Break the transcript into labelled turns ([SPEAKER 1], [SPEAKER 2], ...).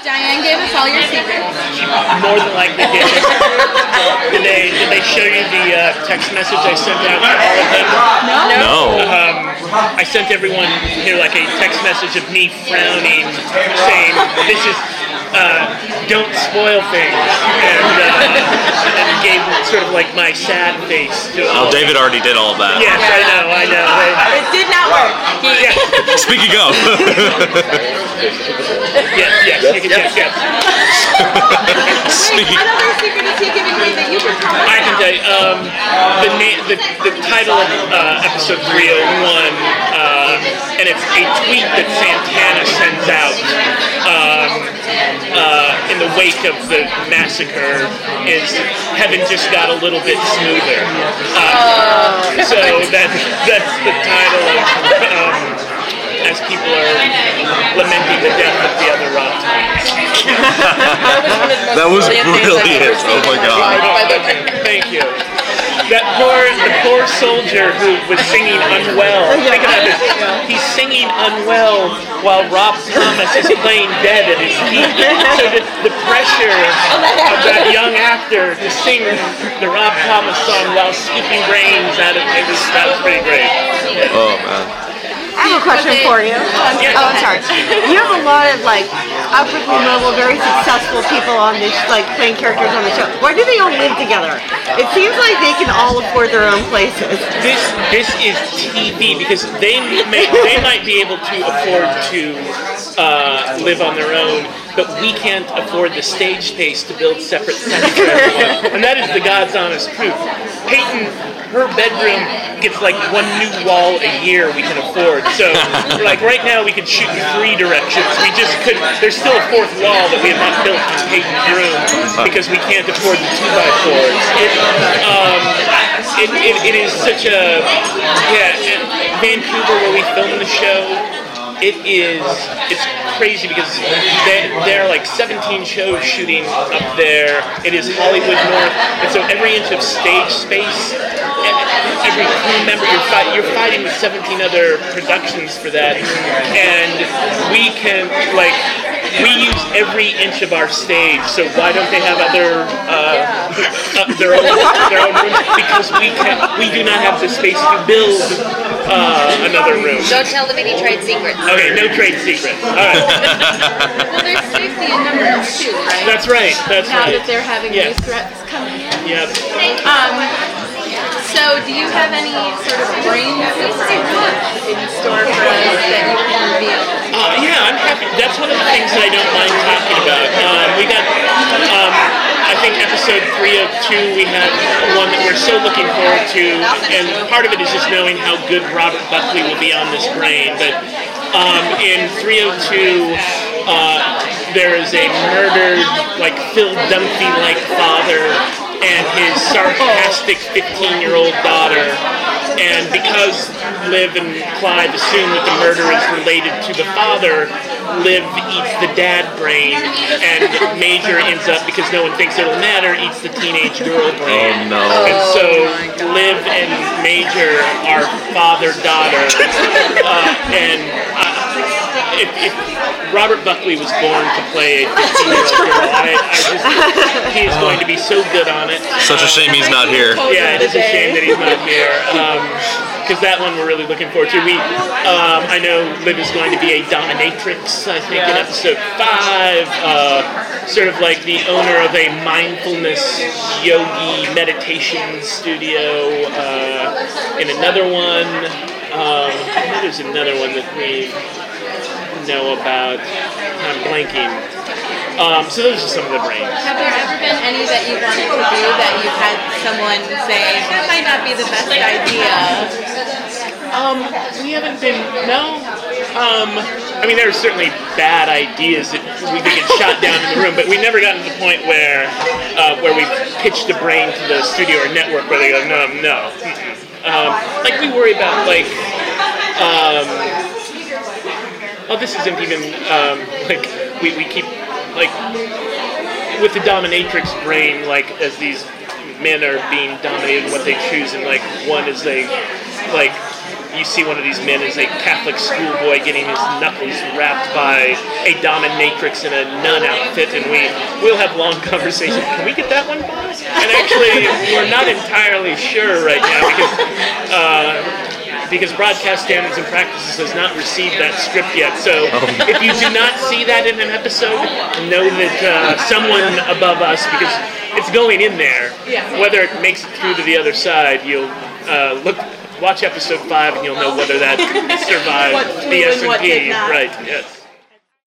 [SPEAKER 1] Diane gave us all your secrets.
[SPEAKER 2] More than likely did. did they did they show you the uh, text message I sent out to all of them?
[SPEAKER 3] No.
[SPEAKER 2] Um, I sent everyone here like a text message of me frowning, saying, "This is uh, don't spoil things," and, uh, and gave sort of like my sad face to.
[SPEAKER 3] Oh, David already did all of that.
[SPEAKER 2] Yes, I know, I know.
[SPEAKER 4] It did not work. He,
[SPEAKER 2] Yeah,
[SPEAKER 3] Speaking of,
[SPEAKER 2] yes, yes, yes, yes, yes.
[SPEAKER 4] wait,
[SPEAKER 3] speaking.
[SPEAKER 4] what other secret is he giving away that you can tell us
[SPEAKER 2] I can tell you, um, the, na- the the title of uh, episode 301, uh, and it's a tweet that Santana sends out um, uh, in the wake of the massacre. Is heaven just got a little bit smoother? Uh, so that that's the title of. Um, as people are lamenting the death of the other Rob Thomas.
[SPEAKER 3] That was brilliant. Oh my god.
[SPEAKER 2] Thank you. That poor, the poor soldier who was singing unwell. Oh, Think about this. He's singing unwell while Rob Thomas is playing dead at his feet. So the, the pressure of that young actor to sing the Rob Thomas song while scooping brains out of it was, that was pretty great.
[SPEAKER 3] Oh man.
[SPEAKER 5] I have a question for you. Oh, I'm sorry. You have a lot of like upwardly mobile, very successful people on this, like playing characters on the show. Why do they all live together? It seems like they can all afford their own places.
[SPEAKER 2] This this is TV because they may they might be able to afford to uh, live on their own, but we can't afford the stage space to build separate sets for everyone. And that is the God's honest truth. Peyton, her bedroom gets like one new wall a year we can afford. So like right now we could shoot in three directions. We just could. There's still a fourth wall that we have not built in Peyton's room because we can't afford the two by fours. It, um, it, it, it is such a yeah. Vancouver, where we filmed the show, it is it's crazy because there are like 17 shows shooting up there. It is Hollywood North, and so every inch of stage space, e- every crew member, you're, fight, you're fighting with 17 other productions for that, and we can like we use every inch of our stage. So why don't they have other uh, uh, their own their own rooms? Because we can we do not have the space to build uh, another room.
[SPEAKER 6] Don't tell them any trade secrets.
[SPEAKER 2] Okay, no trade secrets. All right,
[SPEAKER 1] Well, there's safety in numbers too, right?
[SPEAKER 2] that's right. That's
[SPEAKER 1] now
[SPEAKER 2] right.
[SPEAKER 1] that they're having
[SPEAKER 2] Yes.
[SPEAKER 1] new threats coming in.
[SPEAKER 2] Yep.
[SPEAKER 1] Um, so do you have any sort of brain in store for us that you can reveal?
[SPEAKER 2] Uh, yeah, I'm happy. That's one of the things that I don't mind talking about. Um, we got, um, I think episode 302, we had one that we're so looking forward to, and part of it is just knowing how good Robert Buckley will be on this brain. But um, in 302, uh, there is a murdered, like Phil Dunphy-like father and his sarcastic 15-year-old daughter. And because Liv and Clive assume that the murder is related to the father, Liv eats the dad brain, and Major ends up, because no one thinks it'll matter, eats the teenage girl brain.
[SPEAKER 3] Oh no.
[SPEAKER 2] And so Liv and Major are father-daughter, uh, and uh, if, if Robert Buckley was born to play a 15-year-old girl, I, I just he is going to be so good on it.
[SPEAKER 3] Such a shame he's not here.
[SPEAKER 2] Yeah, it is a shame that he's not here. Because that one we're really looking forward to. We, um, I know Liv is going to be a dominatrix, I think, in episode five. Uh, sort of like the owner of a mindfulness yogi meditation studio. Uh, in another one, um, there's another one that we know about. I'm blanking. Um, so those are some of the brains.
[SPEAKER 1] Have there ever been any that you wanted to do that you've had someone say, that might not be the best idea?
[SPEAKER 2] Um, we haven't been no. Um, I mean, there are certainly bad ideas that we could get shot down in the room, but we never gotten to the point where uh, where we pitched the brain to the studio or network where they go, no, no. Um, like we worry about like. Um, oh, this isn't even um, like we, we keep like with the dominatrix brain, like as these men are being dominated in what they choose, and like one is they like you see one of these men as a Catholic schoolboy getting his knuckles rapped by a dominatrix in a nun outfit, and we will have long conversations. Can we get that one, boss? And actually, we're not entirely sure right now because. Uh, because Broadcast Standards and Practices has not received that script yet. So if you do not see that in an episode, know that uh, someone above us, because it's going in there, whether it makes it through to the other side, you'll uh, look. Watch episode five, and you'll know whether that survived
[SPEAKER 4] What
[SPEAKER 2] the
[SPEAKER 4] flew
[SPEAKER 2] S
[SPEAKER 4] and
[SPEAKER 2] and P. Right? Yes.